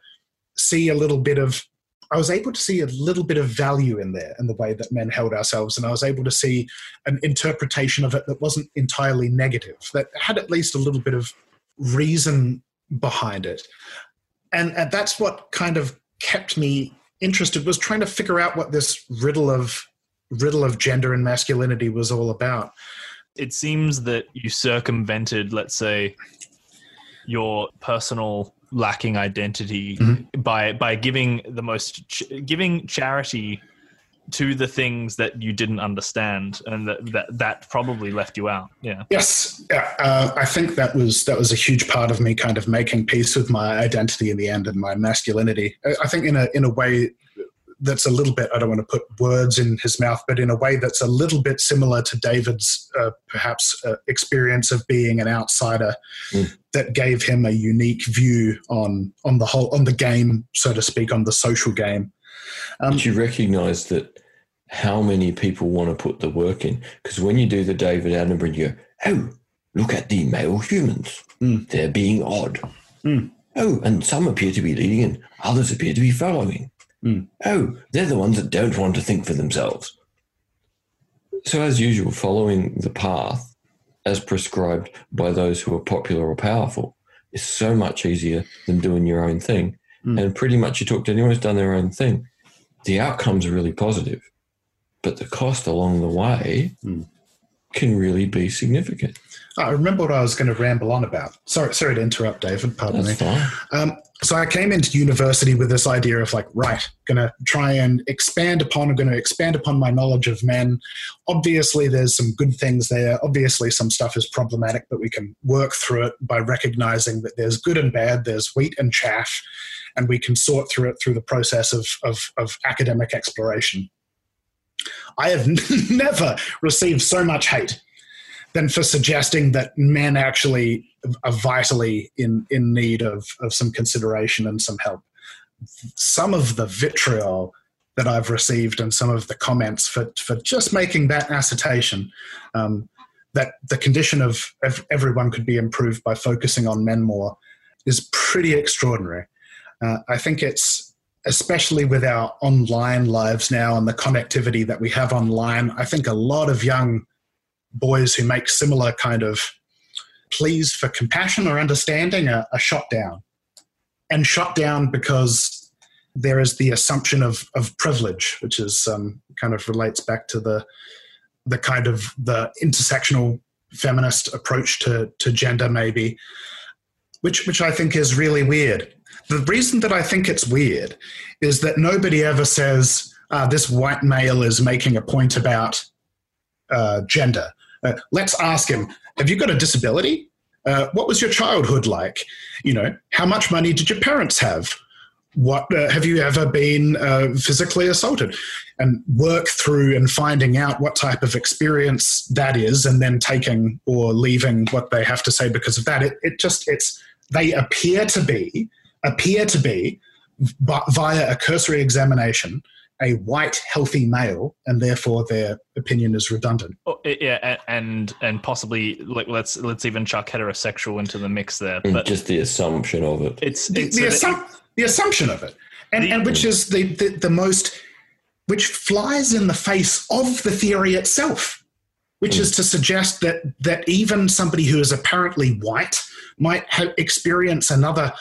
Speaker 1: see a little bit of I was able to see a little bit of value in there in the way that men held ourselves, and I was able to see an interpretation of it that wasn't entirely negative, that had at least a little bit of reason behind it. And, and that's what kind of kept me interested was trying to figure out what this riddle of riddle of gender and masculinity was all about
Speaker 2: it seems that you circumvented, let's say, your personal lacking identity mm-hmm. by by giving the most ch- giving charity to the things that you didn't understand and that that, that probably left you out. Yeah.
Speaker 1: Yes. Yeah, uh, i think that was that was a huge part of me kind of making peace with my identity in the end and my masculinity. I think in a in a way that's a little bit, I don't want to put words in his mouth, but in a way that's a little bit similar to David's uh, perhaps uh, experience of being an outsider mm. that gave him a unique view on, on the whole, on the game, so to speak, on the social game.
Speaker 3: Um, Did you recognize that how many people want to put the work in? Because when you do the David Attenborough, you go, oh, look at the male humans. Mm. They're being odd. Mm. Oh, and some appear to be leading and others appear to be following. Mm. Oh, they're the ones that don't want to think for themselves. So, as usual, following the path as prescribed by those who are popular or powerful is so much easier than doing your own thing. Mm. And pretty much you talk to anyone who's done their own thing, the outcomes are really positive. But the cost along the way mm. can really be significant.
Speaker 1: I remember what I was going to ramble on about. Sorry, sorry to interrupt, David. Pardon
Speaker 3: That's
Speaker 1: me. Um, so I came into university with this idea of like, right, going to try and expand upon, I'm going to expand upon my knowledge of men. Obviously, there's some good things there. Obviously, some stuff is problematic, but we can work through it by recognizing that there's good and bad, there's wheat and chaff, and we can sort through it through the process of, of, of academic exploration. I have [LAUGHS] never received so much hate than for suggesting that men actually are vitally in, in need of, of some consideration and some help. Some of the vitriol that I've received and some of the comments for, for just making that assertion um, that the condition of ev- everyone could be improved by focusing on men more is pretty extraordinary. Uh, I think it's especially with our online lives now and the connectivity that we have online. I think a lot of young boys who make similar kind of pleas for compassion or understanding are, are shot down. And shot down because there is the assumption of, of privilege, which is um, kind of relates back to the the kind of the intersectional feminist approach to, to gender, maybe, which which I think is really weird. The reason that I think it's weird is that nobody ever says uh, this white male is making a point about uh, gender. Uh, let's ask him: Have you got a disability? Uh, what was your childhood like? You know, how much money did your parents have? What uh, have you ever been uh, physically assaulted? And work through and finding out what type of experience that is, and then taking or leaving what they have to say because of that. It, it just it's they appear to be appear to be via a cursory examination a white healthy male and therefore their opinion is redundant
Speaker 2: yeah, and and possibly like let's let's even chuck heterosexual into the mix there. But
Speaker 3: just the assumption of it.
Speaker 2: it's
Speaker 1: the,
Speaker 2: it's
Speaker 1: the,
Speaker 2: a-
Speaker 1: assum- the assumption of it and,
Speaker 2: The-
Speaker 1: and which is the, the, the most which flies in the face of the theory itself which is to suggest that that even somebody who is apparently white might have experience another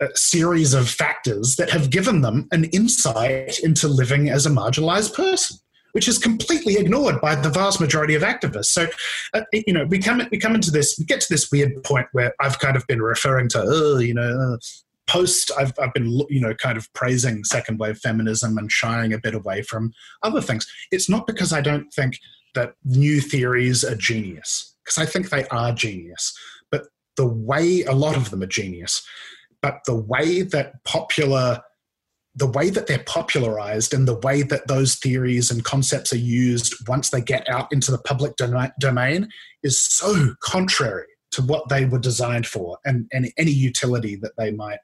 Speaker 1: uh, series of factors that have given them an insight into living as a marginalized person which is completely ignored by the vast majority of activists. So uh, you know we come we come into this we get to this weird point where i've kind of been referring to oh you know uh, post I've, I've been you know kind of praising second wave feminism and shying a bit away from other things. It's not because i don't think that new theories are genius because i think they are genius. But the way a lot of them are genius but the way that popular the way that they're popularized and the way that those theories and concepts are used once they get out into the public domain is so contrary to what they were designed for and, and any utility that they might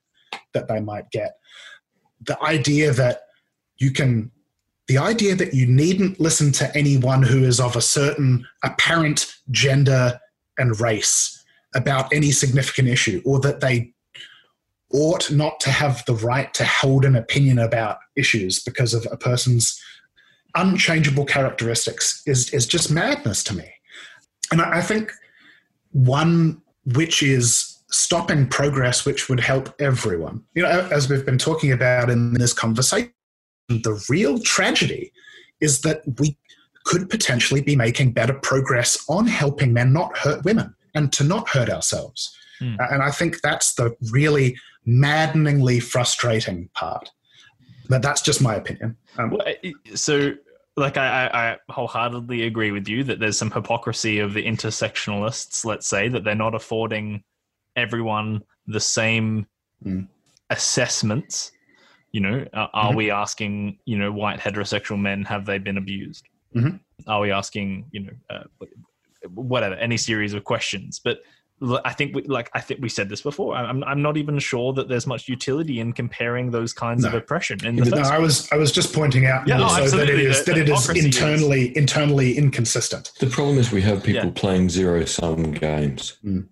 Speaker 1: that they might get. The idea that you can the idea that you needn't listen to anyone who is of a certain apparent gender and race about any significant issue or that they ought not to have the right to hold an opinion about issues because of a person's unchangeable characteristics is, is just madness to me. And I think one which is stopping progress, which would help everyone. You know, as we've been talking about in this conversation, the real tragedy is that we could potentially be making better progress on helping men not hurt women and to not hurt ourselves. Uh, And I think that's the really maddeningly frustrating part. But that's just my opinion. Um,
Speaker 2: so like I, I wholeheartedly agree with you that there's some hypocrisy of the intersectionalists let's say that they're not affording everyone the same
Speaker 1: Mm.
Speaker 2: assessments you know uh, are
Speaker 1: Mhm.
Speaker 2: we asking you know white heterosexual men have they been abused
Speaker 1: Mhm.
Speaker 2: are we asking you know uh, whatever any series of questions but I think we like I think we said this before. I'm I'm not even sure that there's much utility in comparing those kinds of oppression. In the
Speaker 1: no,
Speaker 2: first
Speaker 1: I was I was just pointing out
Speaker 2: Yeah, no,
Speaker 1: also that it is
Speaker 2: The-
Speaker 1: that it
Speaker 2: the
Speaker 1: is internally internally inconsistent.
Speaker 3: The problem is we have people
Speaker 2: Yeah.
Speaker 3: playing zero sum games,
Speaker 1: Mm.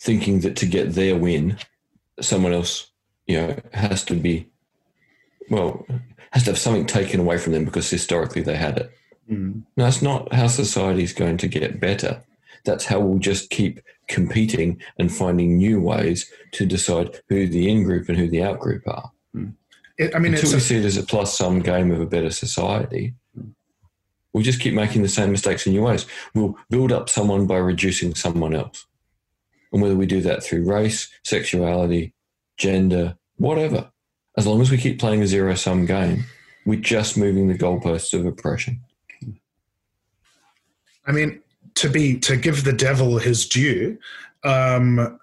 Speaker 3: thinking that to get their win, someone else, you know, has to be, well, has to have something taken away from them because historically they had it.
Speaker 1: Mm.
Speaker 3: No, that's not how society is going to get better. That's how we'll just keep competing and mm. finding new ways to decide who the in group and who the out group are. Mm.
Speaker 1: It, I mean,
Speaker 3: Until
Speaker 1: it's
Speaker 3: we
Speaker 1: a,
Speaker 3: see it as a plus sum game of a better society, mm. We'll just keep making the same mistakes in new ways. We'll build up someone by reducing someone else. And whether we do that through race, sexuality, gender, whatever, as long as we keep playing a zero sum game, we're just moving the goalposts of oppression.
Speaker 1: I mean, to be to give the devil his due, um,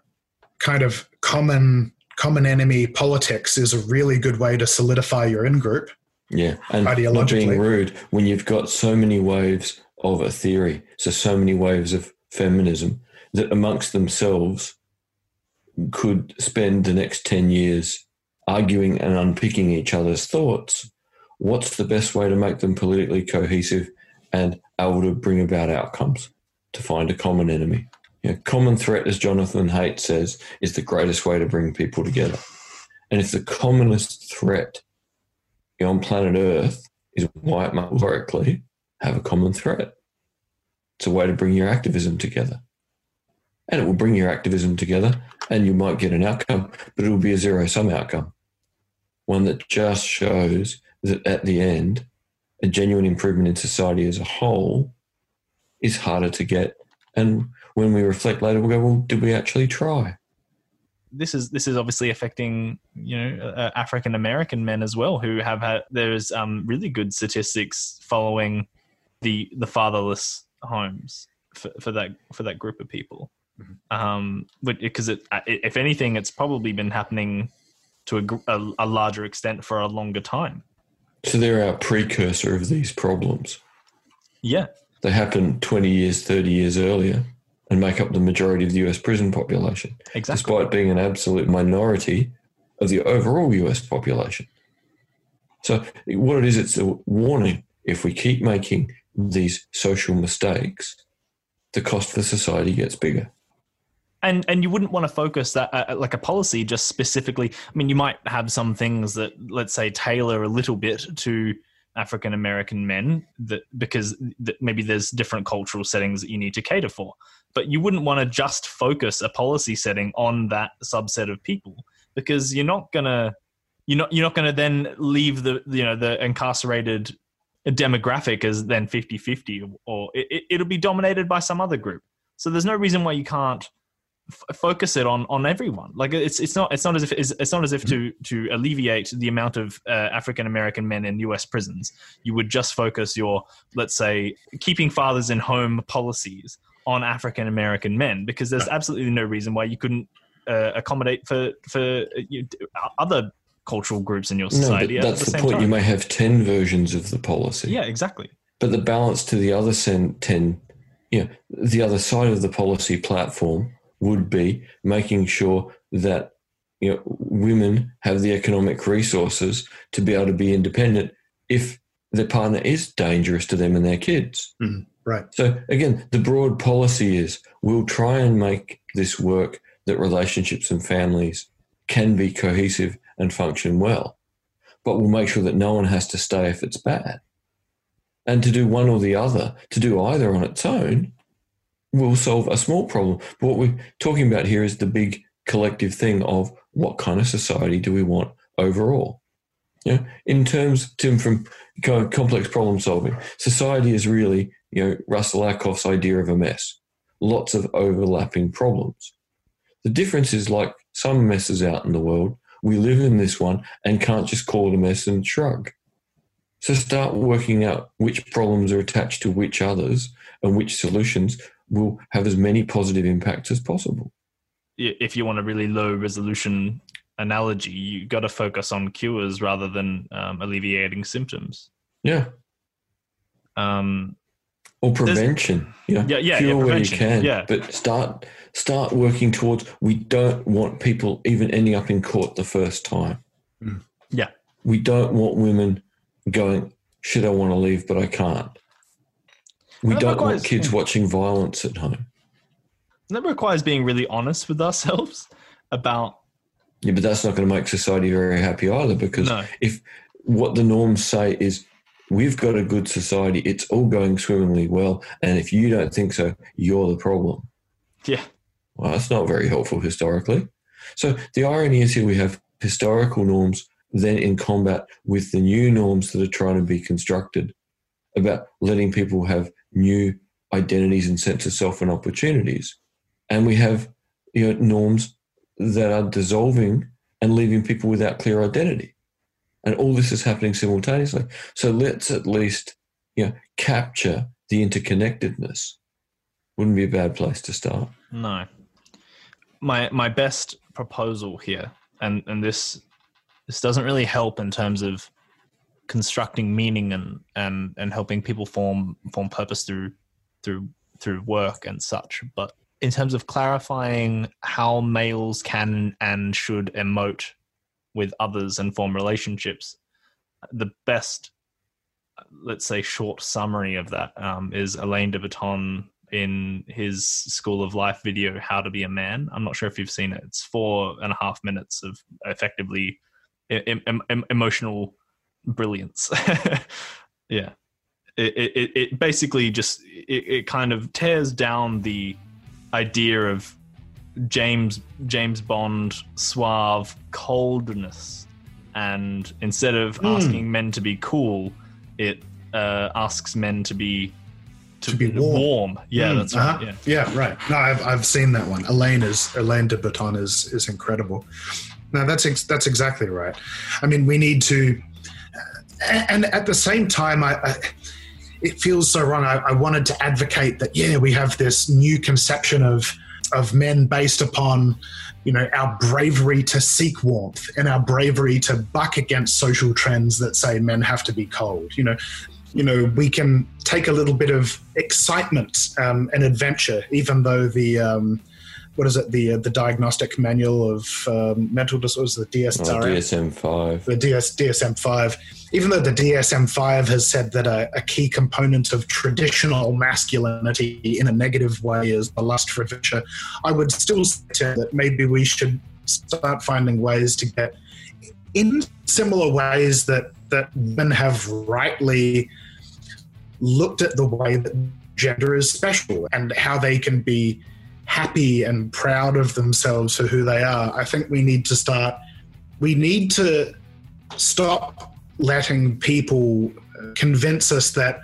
Speaker 1: kind of common common enemy politics is a really good way to solidify your in group.
Speaker 3: Yeah, and not being rude when you've got so many waves of a theory, so so many waves of feminism that amongst themselves could spend the next ten years arguing and unpicking each other's thoughts. What's the best way to make them politically cohesive and able to bring about outcomes to find a common enemy? You know, common threat, as Jonathan Haidt says, is the greatest way to bring people together. And if the commonest threat on planet Earth is why it metaphorically have a common threat. It's a way to bring your activism together. And it will bring your activism together and you might get an outcome, but it will be a zero sum outcome. One that just shows that at the end, a genuine improvement in society as a whole is harder to get. And when we reflect later, we'll go, well, did we actually try?
Speaker 2: this is this is obviously affecting you know uh, African American men as well who have had there's um, really good statistics following the the fatherless homes for, for that for that group of people. Mm-hmm. Um, but because it, if anything, it's probably been happening to a, a, a larger extent for a longer time.
Speaker 3: So they're our precursor of these problems.
Speaker 2: Yeah,
Speaker 3: they happen twenty years, thirty years earlier and make up the majority of the US prison population,
Speaker 2: exactly.
Speaker 3: despite being an absolute minority of the overall US population. So, what it is, it's a warning. If we keep making these social mistakes, the cost for society gets bigger.
Speaker 2: And and you wouldn't want to focus that uh, like a policy just specifically. I mean, you might have some things that let's say tailor a little bit to African American men that because maybe there's different cultural settings that you need to cater for. But you wouldn't want to just focus a policy setting on that subset of people because you're not gonna you're not you're not gonna then leave the you know the incarcerated demographic as then 50-50 or it, it'll be dominated by some other group. So there's no reason why you can't f- focus it on on everyone like it's it's not it's not as if it's, it's not as if to to alleviate the amount of uh, african american men in us prisons you would just focus your let's say keeping fathers in home policies on African American men because there's absolutely no reason why you couldn't uh, accommodate for for uh, you, other cultural groups in your society.
Speaker 3: No, that's the, the point. Time. You may have ten versions of the policy.
Speaker 2: Yeah, exactly.
Speaker 3: But the balance to the other ten, you know, the other side of the policy platform would be making sure that you know women have the economic resources to be able to be independent if their partner is dangerous to them and their kids.
Speaker 1: Mm. Right.
Speaker 3: So again, the broad policy is we'll try and make this work that relationships and families can be cohesive and function well, but we'll make sure that no one has to stay if it's bad. And to do one or the other, to do either on its own, will solve a small problem. But what we're talking about here is the big collective thing of what kind of society do we want overall? Know, in terms, Tim, from complex problem solving, society is really you know, Russell Ackoff's idea of a mess. Lots of overlapping problems. The difference is like some messes out in the world, we live in this one and can't just call it a mess and shrug. So start working out which problems are attached to which others and which solutions will have as many positive impacts as possible.
Speaker 2: If you want a really low resolution analogy, you got to focus on cures rather than um, alleviating symptoms.
Speaker 3: Yeah.
Speaker 2: Um,
Speaker 3: or prevention.
Speaker 2: yeah, yeah, cure yeah, where you can. Yeah.
Speaker 3: But start start working towards. We don't want people even ending up in court the first time.
Speaker 2: Mm. Yeah.
Speaker 3: We don't want women going. Should I want to leave, but I can't. We don't requires, want kids watching violence at home.
Speaker 2: That requires being really honest with ourselves about.
Speaker 3: Yeah, but that's not going to make society very happy either. Because no. if what the norms say is we've got a good society. It's all going swimmingly well. And if you don't think so, you're the problem.
Speaker 2: Yeah.
Speaker 3: Well, that's not very helpful historically. So the irony is here we have historical norms then in combat with the new norms that are trying to be constructed about letting people have new identities and sense of self and opportunities. And we have you know, norms that are dissolving and leaving people without clear identity. And all this is happening simultaneously. So let's at least you know, capture the interconnectedness. Wouldn't be a bad place to start.
Speaker 2: No. My my best proposal here, and, and this this doesn't really help in terms of constructing meaning and, and, and helping people form form purpose through through through work and such, but in terms of clarifying how males can and should emote with others and form relationships, the best, let's say, short summary of that um, is Alain de Botton in his School of Life video, How to Be a Man. I'm not sure if you've seen it. It's four and a half minutes of effectively em- em- emotional brilliance. [LAUGHS] yeah. It, it, it basically just it, it kind of tears down the idea of James James Bond suave coldness, and instead of mm. asking men to be cool, it uh, asks men to be
Speaker 1: to, to be warm.
Speaker 2: warm. Yeah, mm, that's right. Uh-huh.
Speaker 1: Yeah. yeah, right. No, I've, I've seen that one. Alain is Alain de Botton is is incredible. No, that's ex- that's exactly right. I mean, we need to, and at the same time, I, I it feels so wrong. I, I wanted to advocate that. Yeah, we have this new conception of of men based upon you know our bravery to seek warmth and our bravery to buck against social trends that say men have to be cold you know you know we can take a little bit of excitement um, and adventure even though the um, what is it the uh, the diagnostic manual of um, mental disorders the DSM oh,
Speaker 3: DSM five.
Speaker 1: The DS, DSM five. Even though the DSM five has said that a, a, key component of traditional masculinity in a negative way is the lust for adventure, I would still say that maybe we should start finding ways to get in similar ways that that men have rightly looked at the way that gender is special and how they can be happy and proud of themselves for who they are. I think we need to start, we need to stop letting people uh, convince us that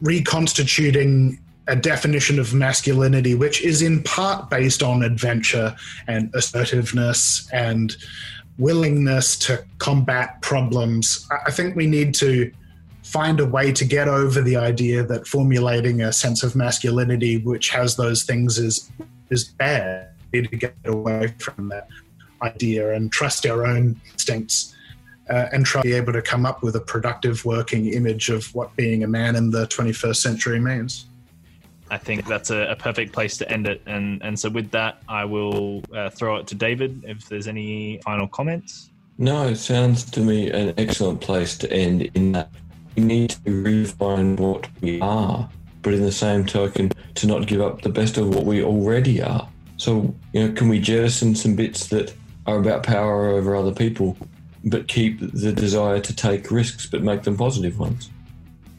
Speaker 1: reconstituting a definition of masculinity, which is in part based on adventure and assertiveness and willingness to combat problems. I think we need to find a way to get over the idea that formulating a sense of masculinity which has those things is is bad. We need to get away from that idea and trust our own instincts uh, and try to be able to come up with a productive working image of what being a man in the 21st century means.
Speaker 2: I think that's a, a perfect place to end it. And, and so, with that, I will uh, throw it to David if there's any final comments.
Speaker 3: No, it sounds to me an excellent place to end in that we need to redefine what we are but in the same token, to not give up the best of what we already are. So, you know, can we jettison some bits that are about power over other people, but keep the desire to take risks, but make them positive ones?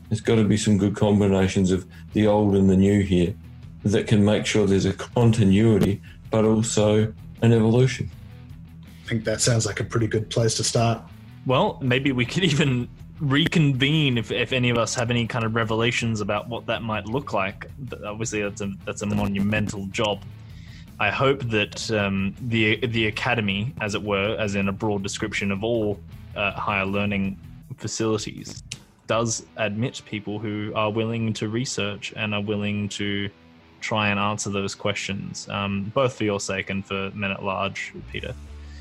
Speaker 3: There's got to be some good combinations of the old and the new here that can make sure there's a continuity, but also an evolution.
Speaker 1: I think that sounds like a pretty good place to start.
Speaker 2: Well, maybe we could even reconvene if, if any of us have any kind of revelations about what that might look like. But obviously, that's a that's a monumental job. I hope that um, the the academy, as it were, as in a broad description of all uh, higher learning facilities, does admit people who are willing to research and are willing to try and answer those questions, um, both for your sake and for men at large, Peter.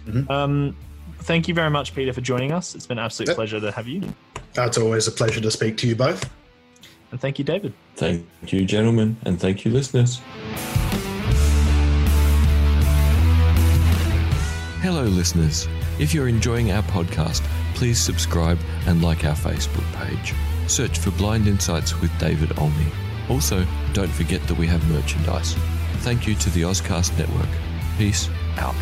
Speaker 2: Mm-hmm. Um, thank you very much, Peter, for joining us. It's been an absolute yep. pleasure to have you.
Speaker 1: It's always a pleasure to speak to you both.
Speaker 2: And thank you, David.
Speaker 3: Thank you, gentlemen, and thank you, listeners. Hello, listeners. If you're enjoying our podcast, please subscribe and like our Facebook page. Search for Blind Insights with David Olney. Also, don't forget that we have merchandise. Thank you to the Ozcast Network. Peace out.